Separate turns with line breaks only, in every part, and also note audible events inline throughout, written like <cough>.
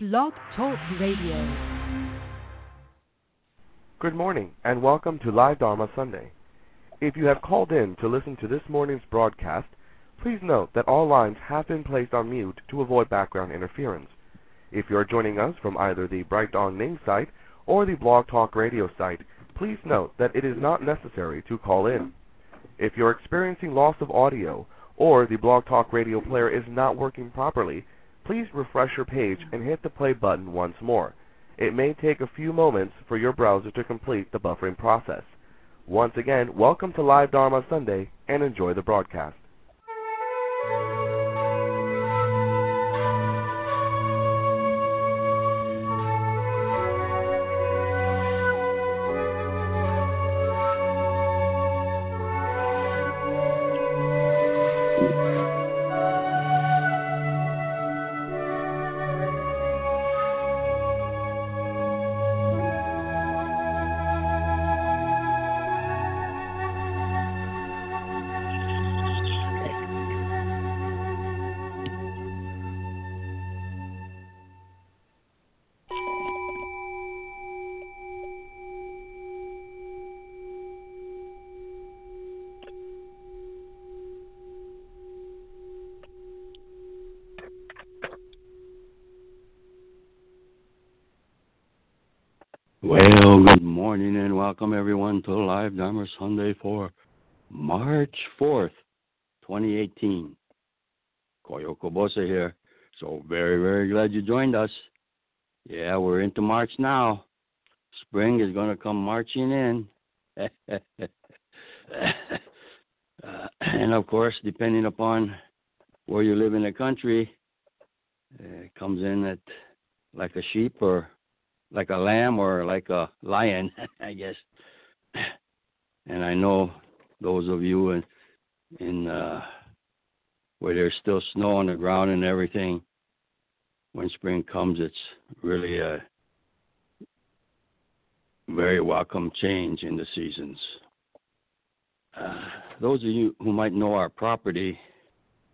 Blog Talk Radio.
Good morning, and welcome to Live Dharma Sunday. If you have called in to listen to this morning's broadcast, please note that all lines have been placed on mute to avoid background interference. If you are joining us from either the Bright Dawn main site or the Blog Talk Radio site, please note that it is not necessary to call in. If you're experiencing loss of audio or the Blog Talk Radio player is not working properly, please refresh your page and hit the play button once more. It may take a few moments for your browser to complete the buffering process. Once again, welcome to Live Dharma Sunday and enjoy the broadcast.
Morning and welcome everyone to Live Dharma Sunday for March 4th, 2018. Koyo Kubose here. So very, very glad you joined us. Yeah, we're into March now. Spring is going to come marching in. uh, <laughs> and of course, depending upon where you live in the country, it comes in at like a sheep or like a lamb or like a lion, <laughs> I guess. And I know those of you in in uh, where there's still snow on the ground and everything. When spring comes, it's really a very welcome change in the seasons. Uh, those of you who might know our property,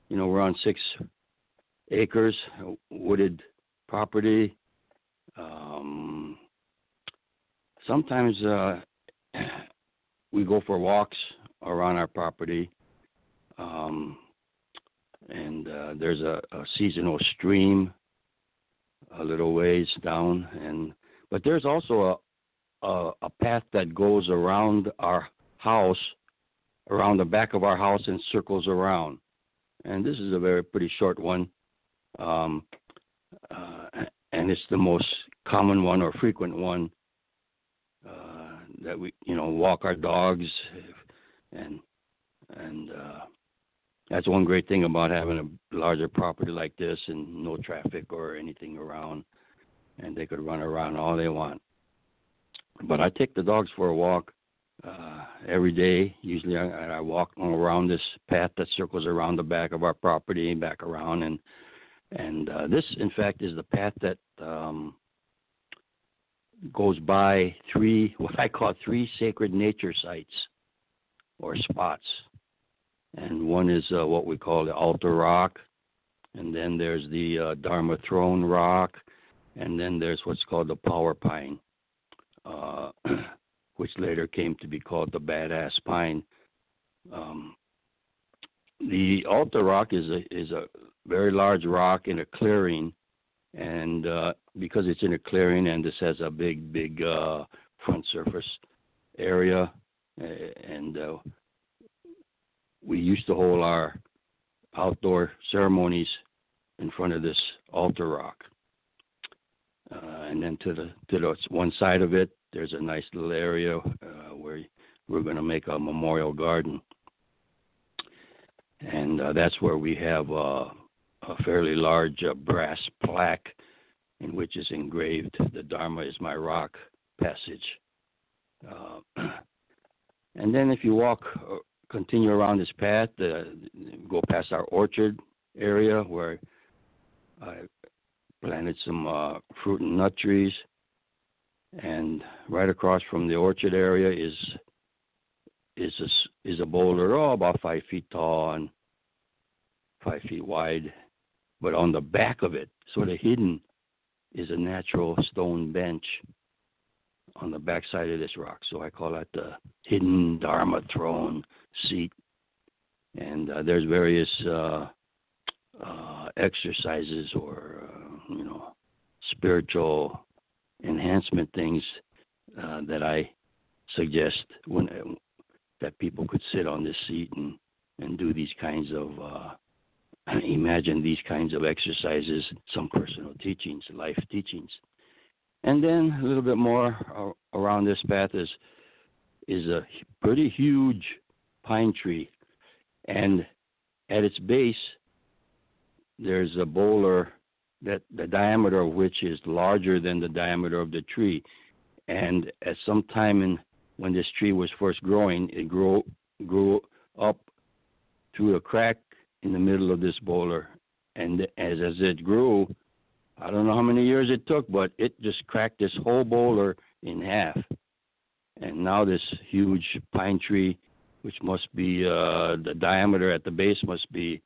you know, we're on six acres, wooded property. Um, sometimes uh, <clears throat> we go for walks around our property, um, and uh, there's a, a seasonal stream a little ways down, and but there's also a, a a path that goes around our house, around the back of our house, and circles around. And this is a very pretty short one. Um, uh, and it's the most common one or frequent one uh, that we, you know, walk our dogs, and and uh, that's one great thing about having a larger property like this and no traffic or anything around, and they could run around all they want. But I take the dogs for a walk uh, every day. Usually, I, I walk around this path that circles around the back of our property, back around, and and uh, this, in fact, is the path that um, goes by three, <laughs> what I call three sacred nature sites or spots. And one is uh, what we call the altar rock, and then there's the uh, Dharma throne rock, and then there's what's called the power pine, uh, <clears throat> which later came to be called the badass pine. Um, the altar rock is a is a very large rock in a clearing, and uh, because it's in a clearing and this has a big big uh, front surface area, and uh, we used to hold our outdoor ceremonies in front of this altar rock. Uh, and then to the to the one side of it, there's a nice little area uh, where we're going to make a memorial garden and uh, that's where we have a fairly large uh, brass plaque in which is engraved "The Dharma is my rock" passage. Uh, <clears throat> and then, if you walk, uh, continue around this path, uh, go past our orchard area where I planted some fruit and nut trees, and right across from the orchard area is is a, is a boulder, oh, about five feet tall and five feet wide, but on the back of it, sort of hidden is a natural stone bench on the backside of this rock. So I call that the hidden Dharma throne seat. And uh, there's various uh, uh, exercises or uh, you know spiritual enhancement things uh, that I suggest when that people could sit on this seat and and do these kinds of uh, <clears throat> imagine these kinds of exercises, some personal teachings, life teachings, and then a little bit more around this path is is a pretty huge pine tree, and at its base there's a boulder that the diameter of which is larger than the diameter of the tree. And at some time in when this tree was first growing, it grew grew up through a crack in the middle of this boulder. And as as it grew, I don't know how many years it took, but it just cracked this whole boulder in half. And now this huge pine tree, which must be uh, the diameter at the base must be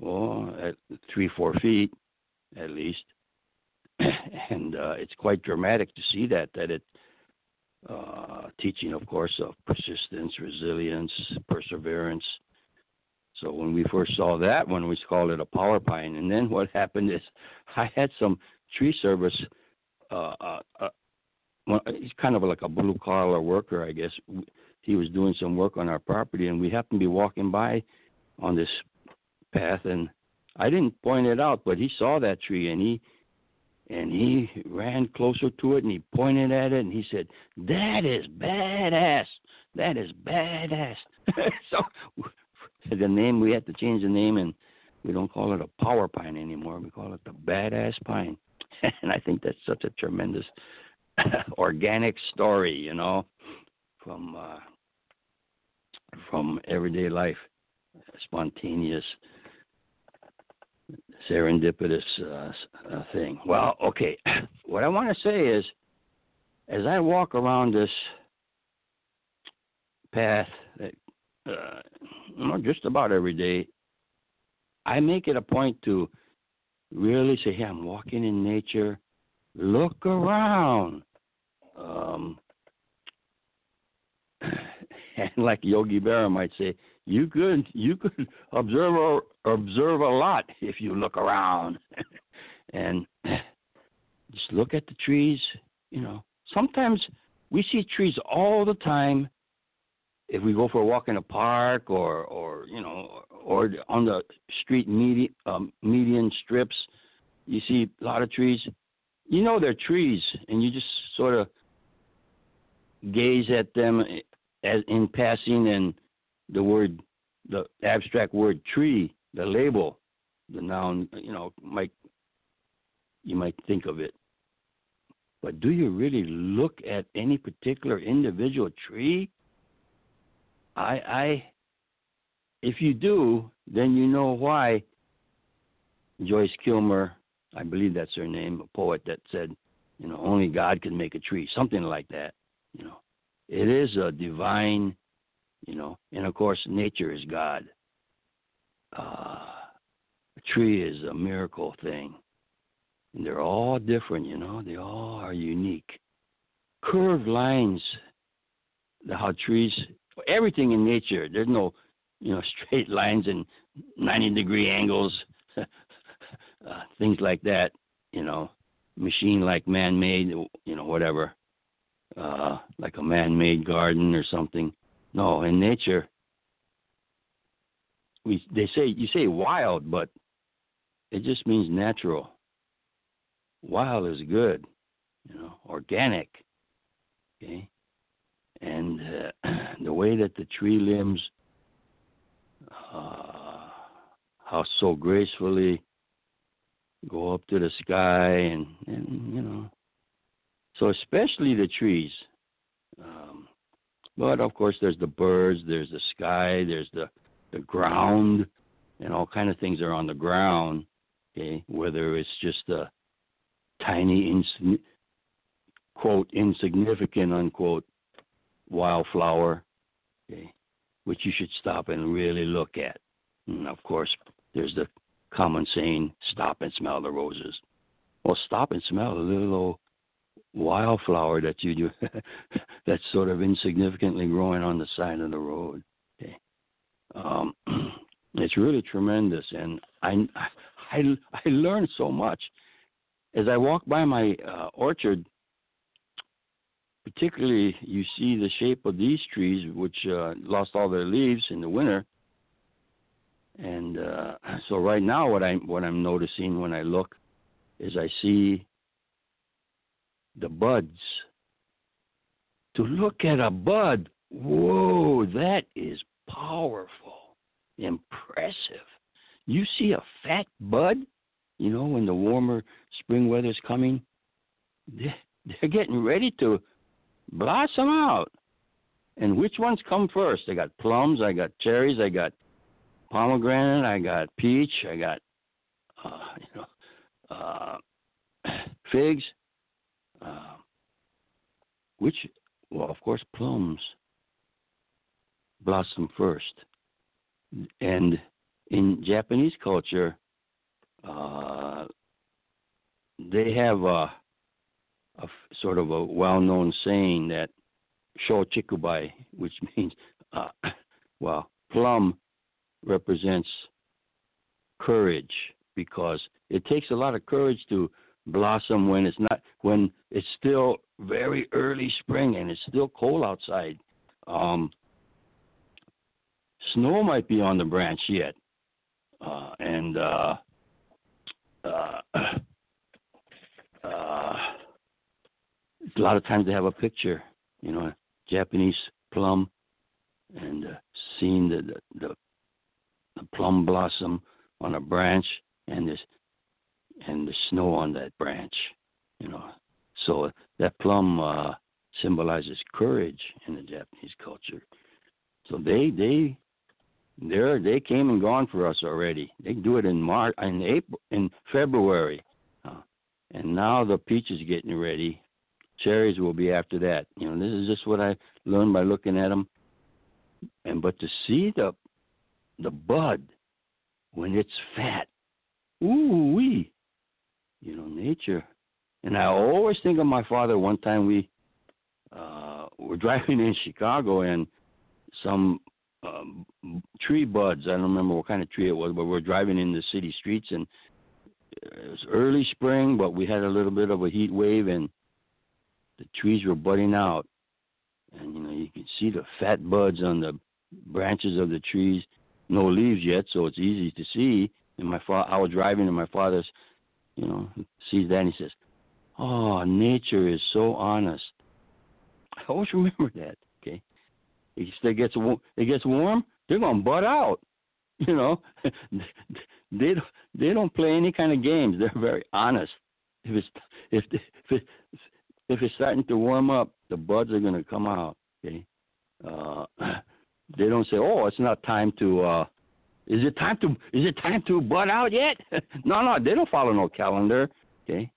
well, at three, four feet at least. <clears throat> and uh, it's quite dramatic to see that, that it, uh, teaching, of course, of persistence, resilience, perseverance. So when we first saw that one, we called it a power pine. And then what happened is <laughs> I had some tree service. Uh, uh, uh, he's kind of like a blue collar worker, I guess. He was doing some work on our property, and we happened to be walking by on this path, and I didn't point it out, but he saw that tree, and he and he ran closer to it, and he pointed at it, and he said, "That is badass. That is badass." <laughs> so the name we had to change the name, and we don't call it a power pine anymore. We call it the badass pine, <laughs> and I think that's such a tremendous <laughs> organic story, you know, from uh, from everyday life, spontaneous serendipitous uh, uh, thing. Well, okay. <clears throat> What I want to say is, as I walk around this path, that, uh, just about every day, I make it a point to really say, "Hey, I'm walking in nature. Look around." Um, <laughs> and like Yogi Berra might say, you could you could observe observe a lot if you look around <laughs> and just look at the trees you know sometimes we see trees all the time if we go for a walk in a park or or you know or on the street median um, median strips you see a lot of trees you know they're trees and you just sort of gaze at them as in passing and the word, the abstract word tree, the label, the noun, you know, might you might think of it. But do you really look at any particular individual tree? I, I, if you do, then you know why Joyce Kilmer, I believe that's her name, a poet that said, you know, only God can make a tree, something like that. You know, it is a divine you know. And of course, nature is God. Uh, a tree is a miracle thing, and they're all different, you know. They all are unique. Curved lines, how trees, everything in nature. There's no, you know, <laughs> straight lines and 90 degree angles, <laughs> uh, things like that. You know, machine like man made, you know, whatever. Uh, like a man made garden or something. No, in nature, we they say you say wild, but it just means natural. Wild is good, you know, organic. Okay, and uh, <clears throat> the way that the tree limbs, uh, how so gracefully go up to the sky, and and you know, so especially the trees. Um, but of course, there's the birds, there's the sky, there's the the ground, and all kind of things are on the ground. Okay, whether it's just a tiny, ins- quote insignificant unquote wildflower, okay, which you should stop and really look at. And of course, there's the common saying, "Stop and smell the roses." well, stop and smell a little old wildflower that you do <laughs> that's sort of insignificantly growing on the side of the road. Okay. Um, <clears throat> it's really tremendous, and I, I I learned so much as I walk by my uh, orchard. Particularly, you see the shape of these trees, which uh, lost all their leaves in the winter. And uh, so, right now, what I'm what I'm noticing when I look is I see the buds. To look at a bud, whoa, that is powerful, impressive. You see a fat bud, you know, when the warmer spring weather's coming, they're, they're getting ready to blossom out. And which ones come first? I got plums, I got cherries, I got pomegranate, I got peach, I got, uh, you know, uh, <coughs> figs. Uh, which, well, of course, plums blossom first. And in Japanese culture, uh, they have a, a sort of a well-known saying that "sho chikubai," which <laughs> means, uh, <coughs> well, plum represents courage because it takes a lot of courage to blossom when it's not when it's still very early spring and it's still cold outside. Um, snow might be on the branch yet, uh, and uh, uh, <coughs> uh, a lot of times they have a picture, you know, a Japanese plum, and uh, seeing the, the the plum blossom on a branch and this and the snow on that branch, you know. So that plum uh, symbolizes courage in the Japanese culture. So they they they they came and gone for us already. They do it in March, in April, in February, uh, and now the peach is getting ready. Cherries will be after that. You know, this is just what I learned by looking at them. And but to see the the bud when it's fat, ooh wee, you know, nature. And I always think of my father. One time we uh, were <laughs> driving in Chicago and some um, tree buds. I don't remember what kind of tree it was, but we are driving in the city streets and it was early spring, but we had a little bit of a heat wave and the trees were budding out. And you know, you can see the fat buds on the branches of the trees. No leaves yet, so it's easy to see. And my father, I was driving, and my father's you know, sees that and he says, "Oh, nature is so honest." <laughs> I always remember that. Okay, if it gets it gets warm, they're gonna butt out. <laughs> You know, <laughs> they they don't play any kind of games. They're very honest. If it's if if if it's starting to warm up, the buds are gonna come out. Okay, uh, <clears throat> they don't say, "Oh, it's not time to." uh is it time to is it time to bud out yet? <laughs> no, no, they don't follow no calendar. Okay.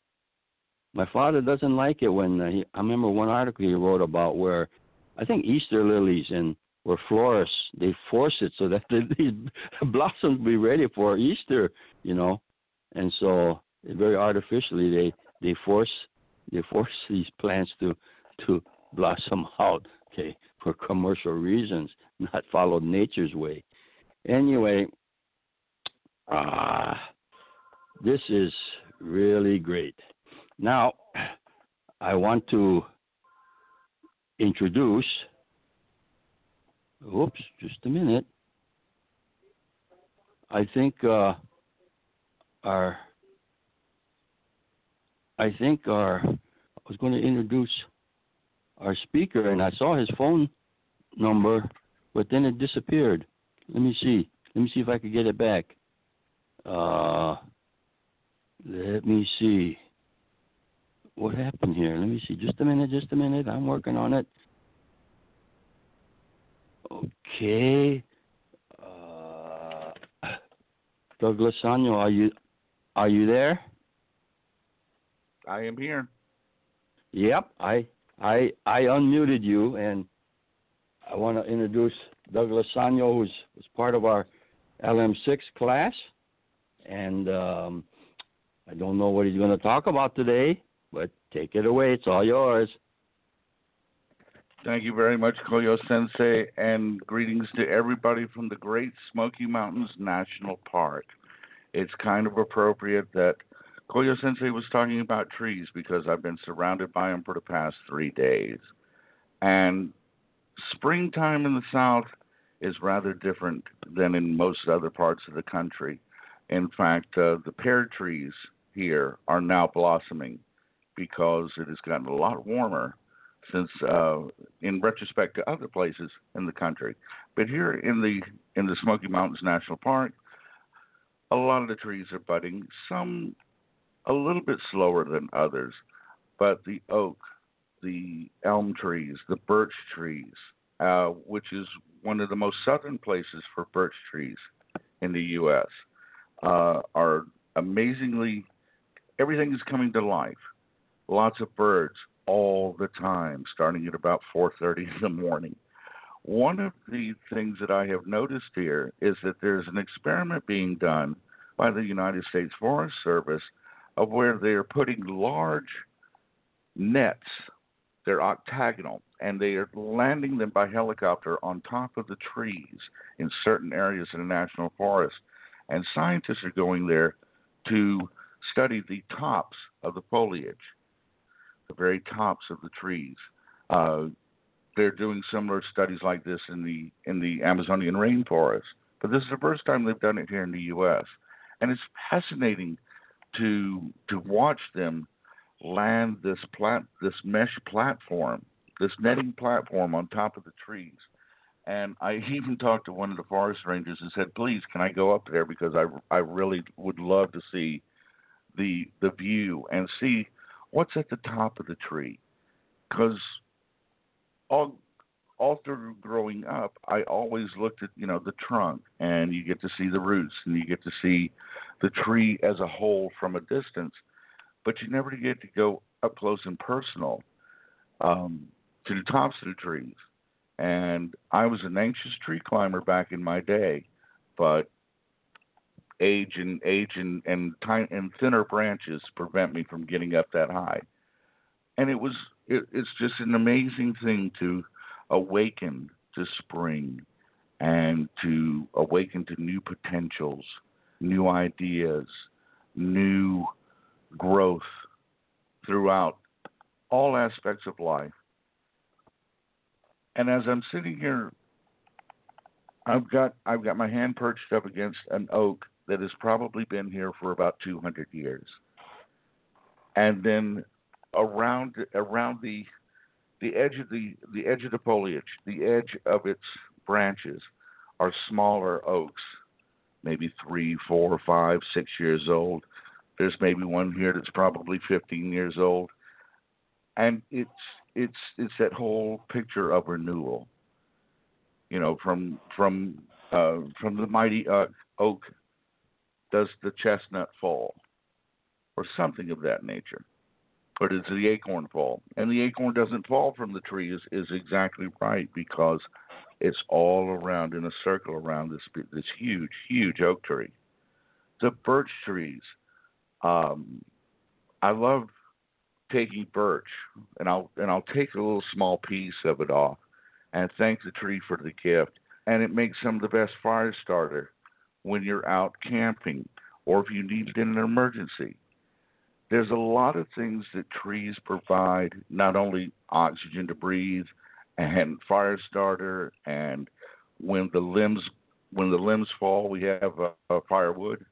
My father doesn't like it when uh, he, I remember one article he wrote about where I think Easter lilies and where florists they force it so <laughs> that these <laughs> blossoms be ready for Easter, you know, and so very artificially they they force they force these plants to to blossom out, okay, for commercial reasons, not follow nature's way. Anyway, uh, this is really great. Now, I want to introduce. Oops, just a minute. I think uh, our. I think our. I was going to introduce our speaker, and I saw his phone number, but then it disappeared. Let me see. Let me see if I could get it back. Uh, let me see. What happened here? Let me see. Just a minute. Just a minute. I'm working on it. Okay. Uh, Douglas Sanyo, are you are you there?
I am here.
Yep. I I I unmuted you and I want to introduce Douglas Sanyo, who's was part of our LM6 class, and um, I don't know what he's going to talk about today, but take it away. It's all yours.
Thank you very much, Koyo Sensei, and greetings to everybody from the Great Smoky Mountains National Park. It's kind of appropriate that Koyo Sensei was talking about trees because I've been surrounded by them for the past three days. And springtime in the South is rather different than in most other parts of the country. In fact, uh, the pear trees here are now blossoming because it has gotten a lot warmer since uh, in retrospect to other places in the country. But here in the in the Smoky Mountains National Park, a lot of the trees are budding. Some a little bit slower than others, but the oak, the elm trees, the birch trees, uh, which is one of the most southern places for birch trees in the U.S., uh, are amazingly everything is coming to life. Lots of birds, all the time, starting at about 4:30 in the morning. One of the things that I have noticed here is that there's an experiment being done by the United States Forest Service of where they are putting large nets. They're octagonal, and they are landing them by helicopter on top of the trees in certain areas in the national forest. And scientists are going there to study the tops of the foliage the very tops of the trees. Uh, they're doing similar studies like this in the in the Amazonian rainforest, but this is the first time they've done it here in the U.S. And it's fascinating to to watch them land this plat this mesh platform, this netting platform on top of the trees. And I <laughs> even talked to one of the forest rangers and said, "Please, can I go up there because I I really would love to see the the view and see what's at the top of the tree? Because all all through growing up, I always looked at you know the trunk, and you get to see the roots, and you get to see the tree as a whole from a distance, but you never get to go up close and personal um, to the tops of the trees. And I was an anxious tree climber back in my day, but age and age and and time and thinner branches prevent me from getting up that high. And it was it, it's just an amazing thing to awaken to spring and to awaken to new potentials, new ideas, new growth throughout all aspects of life. And as I'm sitting here I've got I've got my hand perched up against an oak that has probably been here for about 200 years. And then around around the the edge of the the edge of the foliage, the edge of its branches are smaller oaks, maybe three, four, five, six years old. There's maybe one here that's probably 15 years old, and it's it's it's that whole picture of renewal. You know, from from uh, from the mighty uh, oak does the chestnut fall? Or something of that nature. Or it's the acorn fall? And the acorn doesn't fall from the tree is, is exactly right because it's all around in a circle around this this huge, huge oak tree. The birch trees. Um, I love taking birch, and I'll and I'll take a little small piece of it off, and thank the tree for the gift. And it makes some of the best fire starter when you're out camping or if you need it in an emergency. There's a lot of things that trees provide, not only oxygen to breathe and fire starter and when the limbs when the limbs fall we have firewood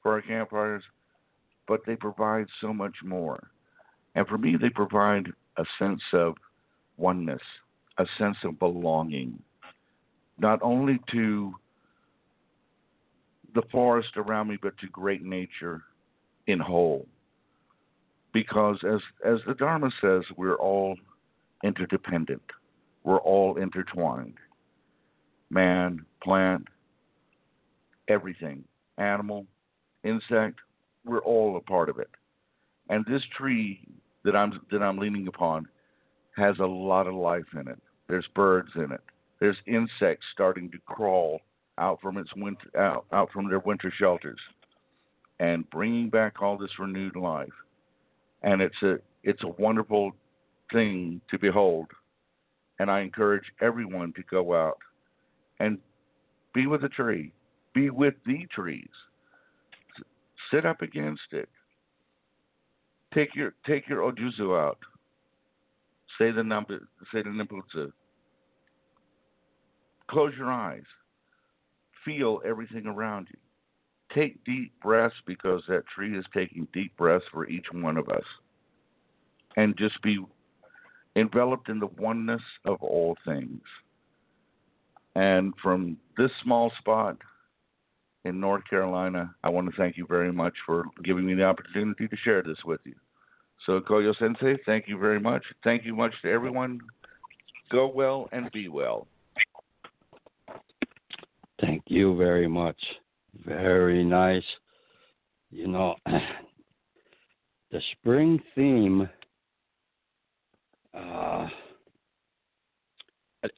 for our campfires, but they provide so much more. And for me they provide a sense of oneness, a sense of belonging, not only to the forest around me, but to great nature in whole. Because as as the Dharma says, we're all interdependent. We're all intertwined. Man, plant, everything, animal, insect, we're all a part of it. And this tree that I'm that I'm leaning upon has a lot of life in it. There's birds in it. There's insects starting to crawl out from its winter out, out from their winter shelters. and bringing back all this renewed life. And it's a it's a wonderful thing to behold. And I encourage everyone to go out and be with the tree, be with the trees, sit up against it. Take your take your ojuzu out. Say the number. Say the nembutsu. Close your eyes. Feel everything around you. Take deep breaths because that tree is taking deep breaths for each one of us. And just be enveloped in the oneness of all things. And from this small spot in North Carolina, I want to thank you very much for giving me the opportunity to share this with you. So, Koyo Sensei, thank you very much. Thank you much to everyone. Go well and be well.
Thank you very much. Very nice. You know, <clears throat> the spring theme, uh,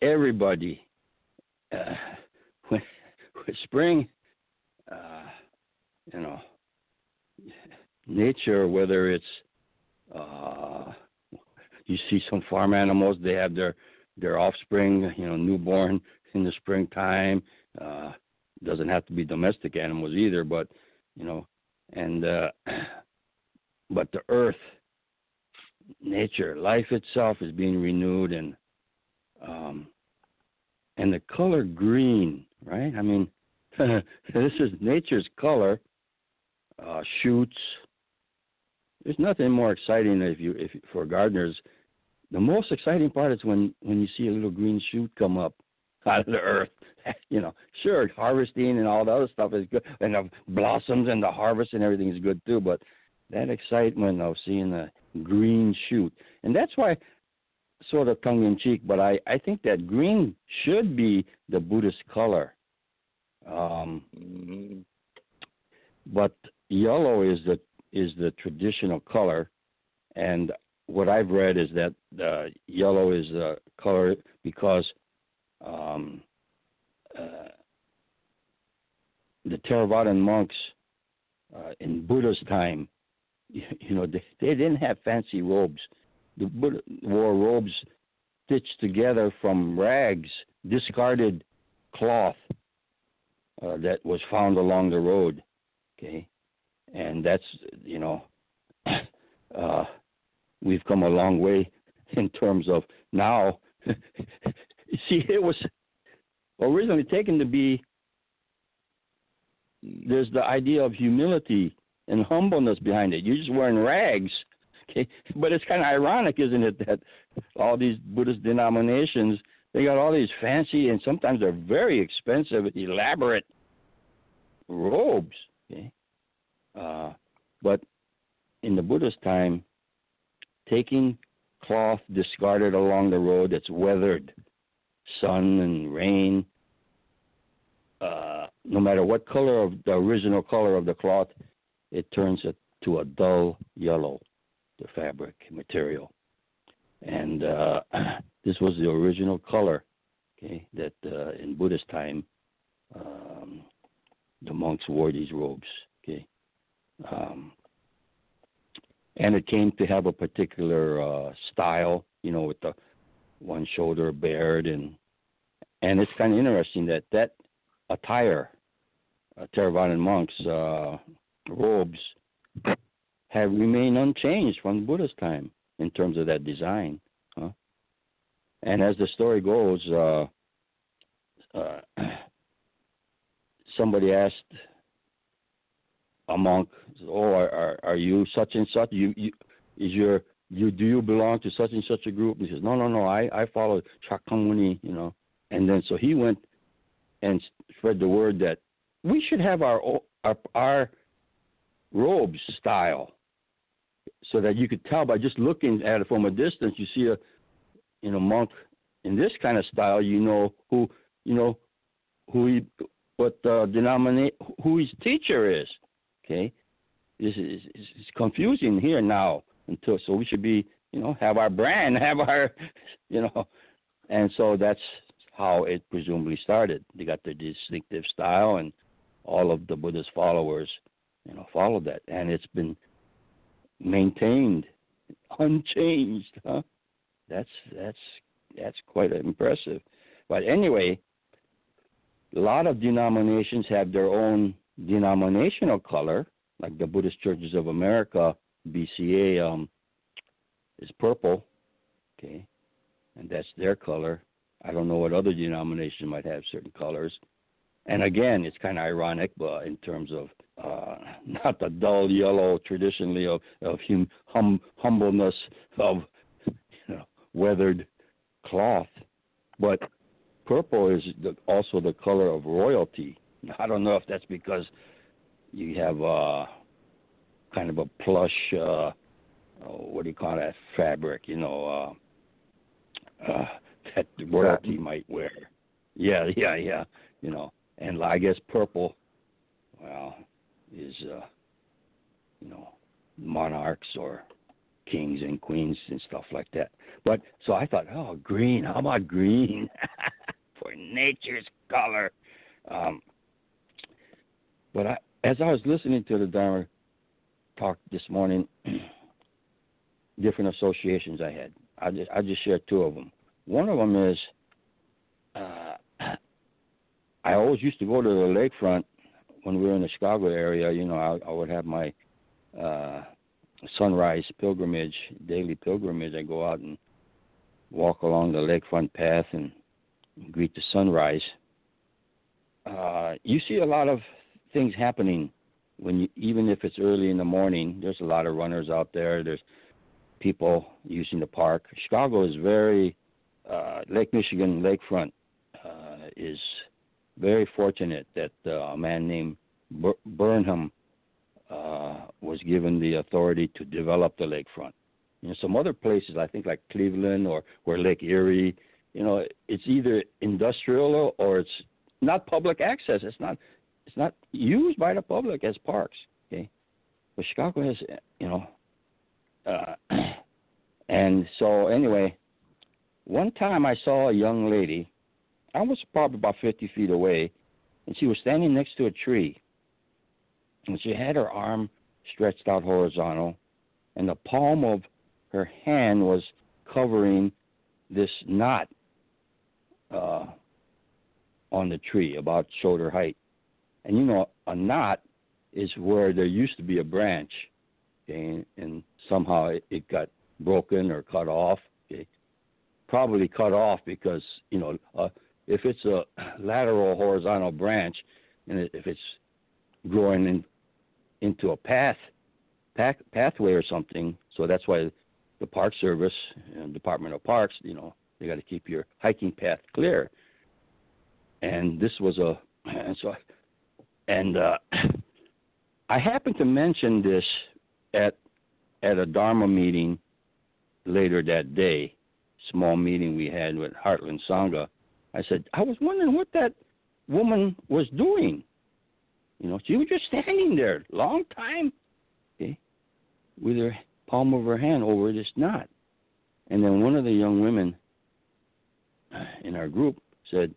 everybody, uh, <laughs> when, when spring, uh, you know, nature, whether it's, uh, you see some farm animals, they have their, their offspring, you know, newborn in the springtime. Uh, doesn't have to be domestic animals either, but you know, and uh, <clears throat> but the earth, nature, life itself is being renewed, and um, and the color green, right? I mean, <laughs> this is nature's color. Uh, shoots. There's nothing more exciting if you if for gardeners. The most exciting part is when when you see a little green shoot come up out of the earth. <laughs> you know, sure, harvesting and all the other stuff is good, and the blossoms and the harvest and everything is good too. But that excitement of seeing the green shoot, and that's why, sort of tongue in cheek, but I I think that green should be the Buddhist color. Um, but yellow is the is the traditional color, and what I've read is that uh, yellow is the color because um, uh, the Theravadan monks uh, in Buddha's time, <laughs> you, you know, they, they didn't have fancy robes. The Buddha wore robes stitched together from rags, discarded cloth uh, that was found along the road. Okay, and that's you know, <coughs> uh, we've come a long way <laughs> in terms of now. <laughs> <laughs> see, it was originally taken to be there's the idea of humility and humbleness behind it. You're just wearing rags. Okay, but it's kind of ironic, isn't it, that all these Buddhist denominations they got all these fancy and sometimes they're very expensive, elaborate robes. Okay, uh, but in the Buddhist time, taking cloth discarded along the road that's weathered, sun and rain, uh, no matter what color of the original color of the cloth, it turns it to a dull yellow, the fabric material. And uh, <clears throat> this was the original color, okay, that uh, in Buddhist time um, the monks wore these robes, okay. Um, and it came to have a particular uh, style, you know, with the one shoulder bared, and and it's kind of interesting that that attire, uh, Theravadan monks' uh, robes, have remained unchanged from Buddha's time in terms of that design. Huh? And as the story goes, uh, uh, <clears throat> somebody asked a monk, "Oh, are, are, are you such and such? You, you is your you do you belong to such and such a group?" And he says, "No, no, no. I I follow Shakyamuni, you know." And then so he went and spread the word that we should have our our, our robes style, so that you could tell by just looking at it from a distance. You see a you know monk in this kind of style. You know who you know who he what uh, denominate who his teacher is. Okay, this is it's confusing here now until so we should be you know have our brand, <laughs> have our you know, and so that's how it presumably started. They got their distinctive style, and all of the Buddha's followers you know, followed that, and it's been maintained, <laughs> unchanged. Huh? That's that's that's quite impressive. But anyway, a lot of denominations have their own denominational color, like the Buddhist Churches of America (BCA) um, is purple, okay, and that's their color. I don't know what other denominations might have certain colors. And again, it's kind of ironic, but in terms of uh, <laughs> not the dull yellow traditionally of of hum, hum, humbleness of you know weathered cloth, but purple is the, also the color of royalty. I don't know if that's because you have uh, kind of a plush, uh, what do you call that fabric? You know, uh, uh, <laughs> that royalty might wear. Yeah, <laughs> yeah, yeah. You know, and I guess purple, well, is uh, you know monarchs or kings and queens and stuff like that. But so I thought, oh, green. How about green <laughs> for nature's color? Um, but I, as I was listening to the Dharma talk this morning, <clears throat> different associations I had. I just I just shared two of them. One of them is uh, <clears throat> I always used to go to the lakefront when we were in the Chicago area. You know, I, I would have my uh, sunrise pilgrimage, daily pilgrimage. I go out and walk along the lakefront path and greet the sunrise. Uh, you see a lot of things happening when you, even if it's early in the morning. There's a lot of runners out there. There's people using the park. Chicago is very uh, Lake Michigan lakefront uh, is very fortunate that uh, a man named Burnham uh, was given the authority to develop the lakefront. You know, some other places, I think like Cleveland or where Lake Erie, you know, it's either industrial or it's not public access. It's not it's not used by the public as parks. Okay, but Chicago has, you know, uh, <clears throat> and so anyway, one time I saw a young lady. I was probably about 50 feet away, and she was standing next to a tree. And she had her arm stretched out horizontal, and the palm of her hand was covering this knot uh, on the tree, about shoulder height. And you know, a knot is where there used to be a branch, okay, and somehow it, got broken or cut off. Okay? Probably cut off because you know, uh, if it's a lateral horizontal branch, and if it's growing in, into a path, path, pathway or something, so that's why the Park Service and Department of Parks, you know, they got to keep your hiking path clear. And this was a, and <clears throat> so and uh, <clears throat> I happened to mention this at at a Dharma meeting later that day, small meeting we had with Heartland Sangha. I said, I was wondering what that woman was doing. You know, she was just standing there, long time, okay, with her palm of her hand over this knot. And then one of the young women in our group said,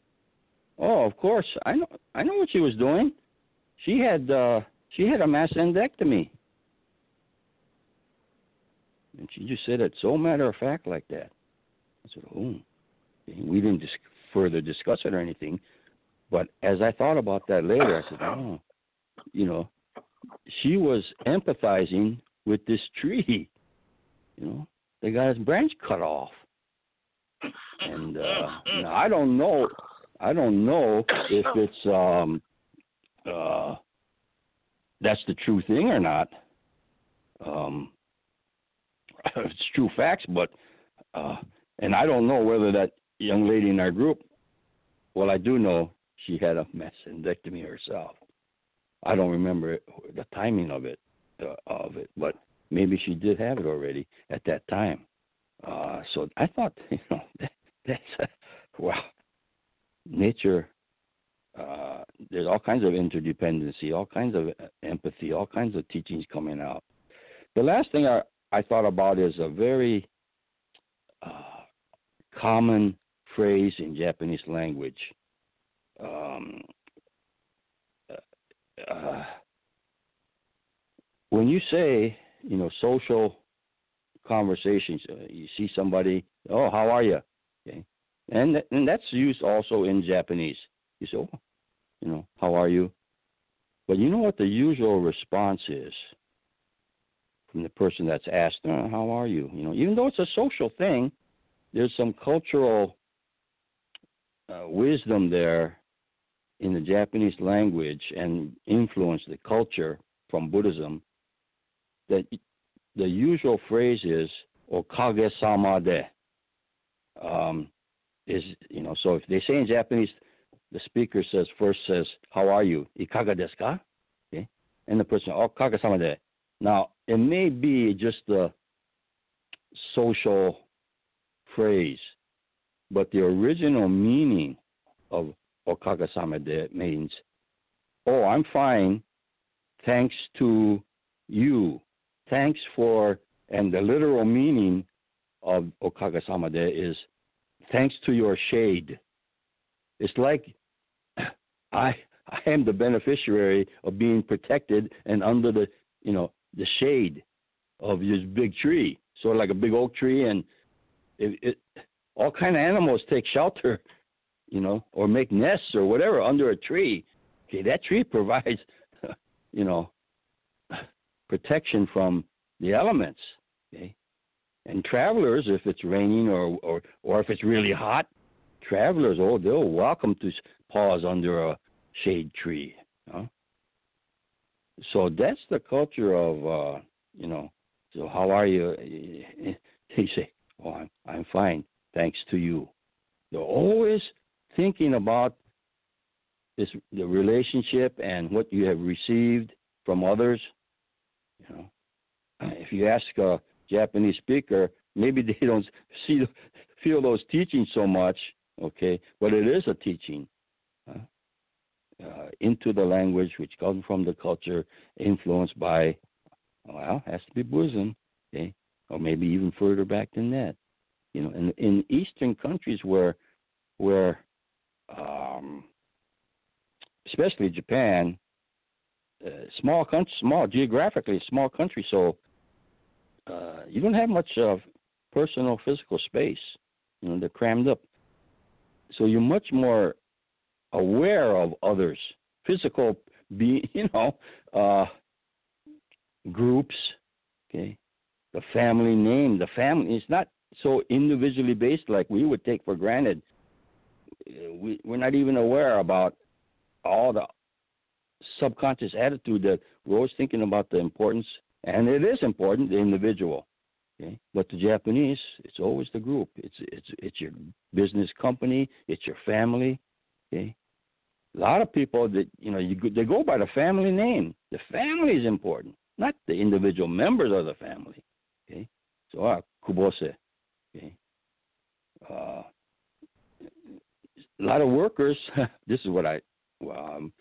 "Oh, of course, I know, I know what she was doing she had uh, she had a mastectomy, and she just said it so matter of fact like that. I said, "Oh." We didn't dis- further discuss it or anything, but as I thought about that later, I said, "Oh, you know, she was empathizing with this tree. You know, they got his branch cut off, and uh, you know, I don't know, I don't know if it's um, uh, that's the true thing or not. Um, <laughs> it's true facts, but uh, and I don't know whether that young lady in our group. Well, I do know she had a mastectomy herself. I don't remember it, the timing of it, uh, of it, but maybe she did have it already at that time. Uh, so I thought, <laughs> you know, that, <laughs> that's a, wow. Nature uh, there's all kinds of interdependency, all kinds of empathy, all kinds of teachings coming out. The last thing I, I thought about is a very uh, common phrase in Japanese language. Um, uh, uh when you say, you know, social conversations, uh, you see somebody, oh, how are you? Okay, and and that's used also in Japanese. You say, oh, you know, how are you? But you know what the usual response is from the person that's asked, oh, how are you? You know, even though it's a social thing, there's some cultural uh, wisdom there in the Japanese language and influence the culture from Buddhism that the usual phrase is okage sama de. Um, is you know so if they say in Japanese, the speaker says first says how are you? Ikaga desu ka, okay, and the person oh, okage sama de. Now it may be just a social phrase, but the original meaning of oh, "okage sama de means, oh I'm fine, thanks to you. Thanks for, and the literal meaning of oh, Okage de is thanks to your shade. It's like I I am the beneficiary of being protected and under the you know the shade of this big tree, sort of like a big oak tree, and it, it all kind of animals take shelter, you know, or make nests or whatever under a tree. Okay, that tree <laughs> provides, you know, protection from the elements. Okay? And travelers, if it's raining or, or, or if it's really hot, travelers, oh, they're welcome to pause under a shade tree. Huh? So that's the culture of, uh, you know, so how are you? <laughs> He say, oh, I'm, I'm fine, thanks to you. They're always thinking about this, the relationship and what you have received from others. You know, if you ask a Japanese speaker, maybe they don't <laughs> see feel those teachings so much, okay, but it is a teaching uh, uh, into the language which comes from the culture, influenced by, well, has to be Buddhism, okay, or maybe even further back than that. You know, in in Eastern countries where where um, especially Japan, uh, small country, small geographically small country, so uh, you don't have much of personal physical space. You know, they're crammed up. So you're much more aware of others, physical, be <laughs> you know, uh, groups. Okay, the family name, the family. It's not so individually based like we would take for granted. Uh, we we're not even aware about all the subconscious attitude that we're always thinking about the importance and it is important the individual. Okay? But the Japanese, it's always the group. It's it's it's your business company. It's your family. Okay. A lot of people that you know you they go by the family name. The family is important, not the individual members of the family. Okay. So ah, kubose. Okay. Uh, a lot of workers. <laughs> this is what I. Um,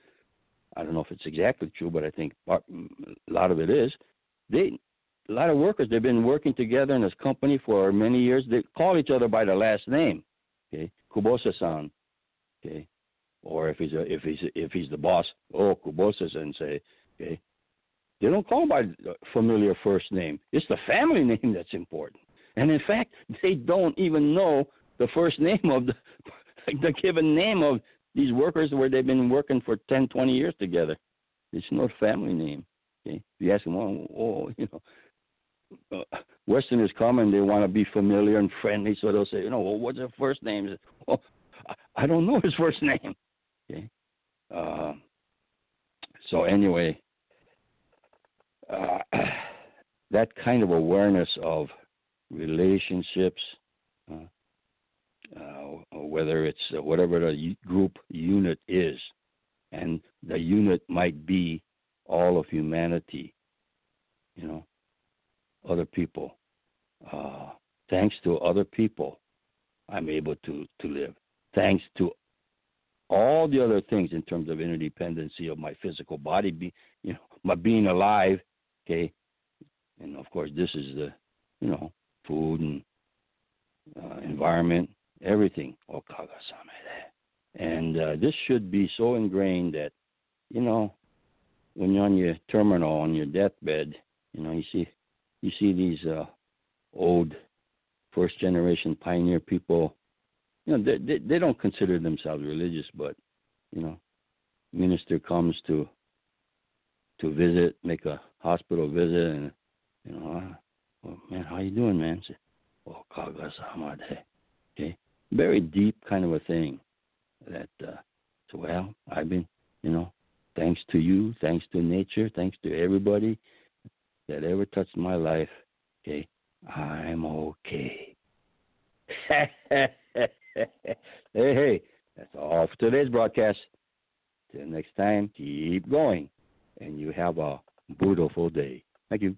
I don't know if it's exactly true, but I think a lot of it is they a lot of workers they've been working together in this company for many years. They call each other by the last name. Okay, Kubose-san. Okay, or if he's a, if he's if he's the boss, oh Kubose-sensei. Okay, they don't call by familiar first name. It's the family <laughs> name that's important. And in fact, they don't even know the first name of the <laughs> the given name of these workers where they've been working for 10, 20 years together. It's no family name. Okay, you ask them, well, oh, you know, uh, Westerners come and they want to be familiar and friendly, so they'll say, you know, well, what's your first name? Well, I don't know his first <laughs> name. Okay, uh, so anyway, uh, <clears throat> that kind of awareness of relationships, uh, uh, whether it's uh, whatever the group unit is, and the unit might be all of humanity, you know, other people. Uh, thanks to other people, I'm able to, to live. Thanks to all the other things in terms of interdependency of my physical body, be, you know, my being alive, okay, and of course this is the, you know, food and uh, environment, everything. And uh, this should be so ingrained that, you know, when you're on your terminal on your deathbed, you know, you see you see these uh, old first generation pioneer people. You know, they, they they don't consider themselves religious, but you know, minister comes to to visit, make a hospital visit, and you know, uh, well, man, how you doing, man? Say, oh, Kagasamade. Okay, very deep kind of a thing. That uh, so well, I've been, you know, thanks to you, thanks to nature, thanks to everybody that ever touched my life. Okay, I'm okay. <laughs> <laughs> hey, hey, that's all for today's broadcast. Till next time, keep going, and you have a beautiful day. Thank you.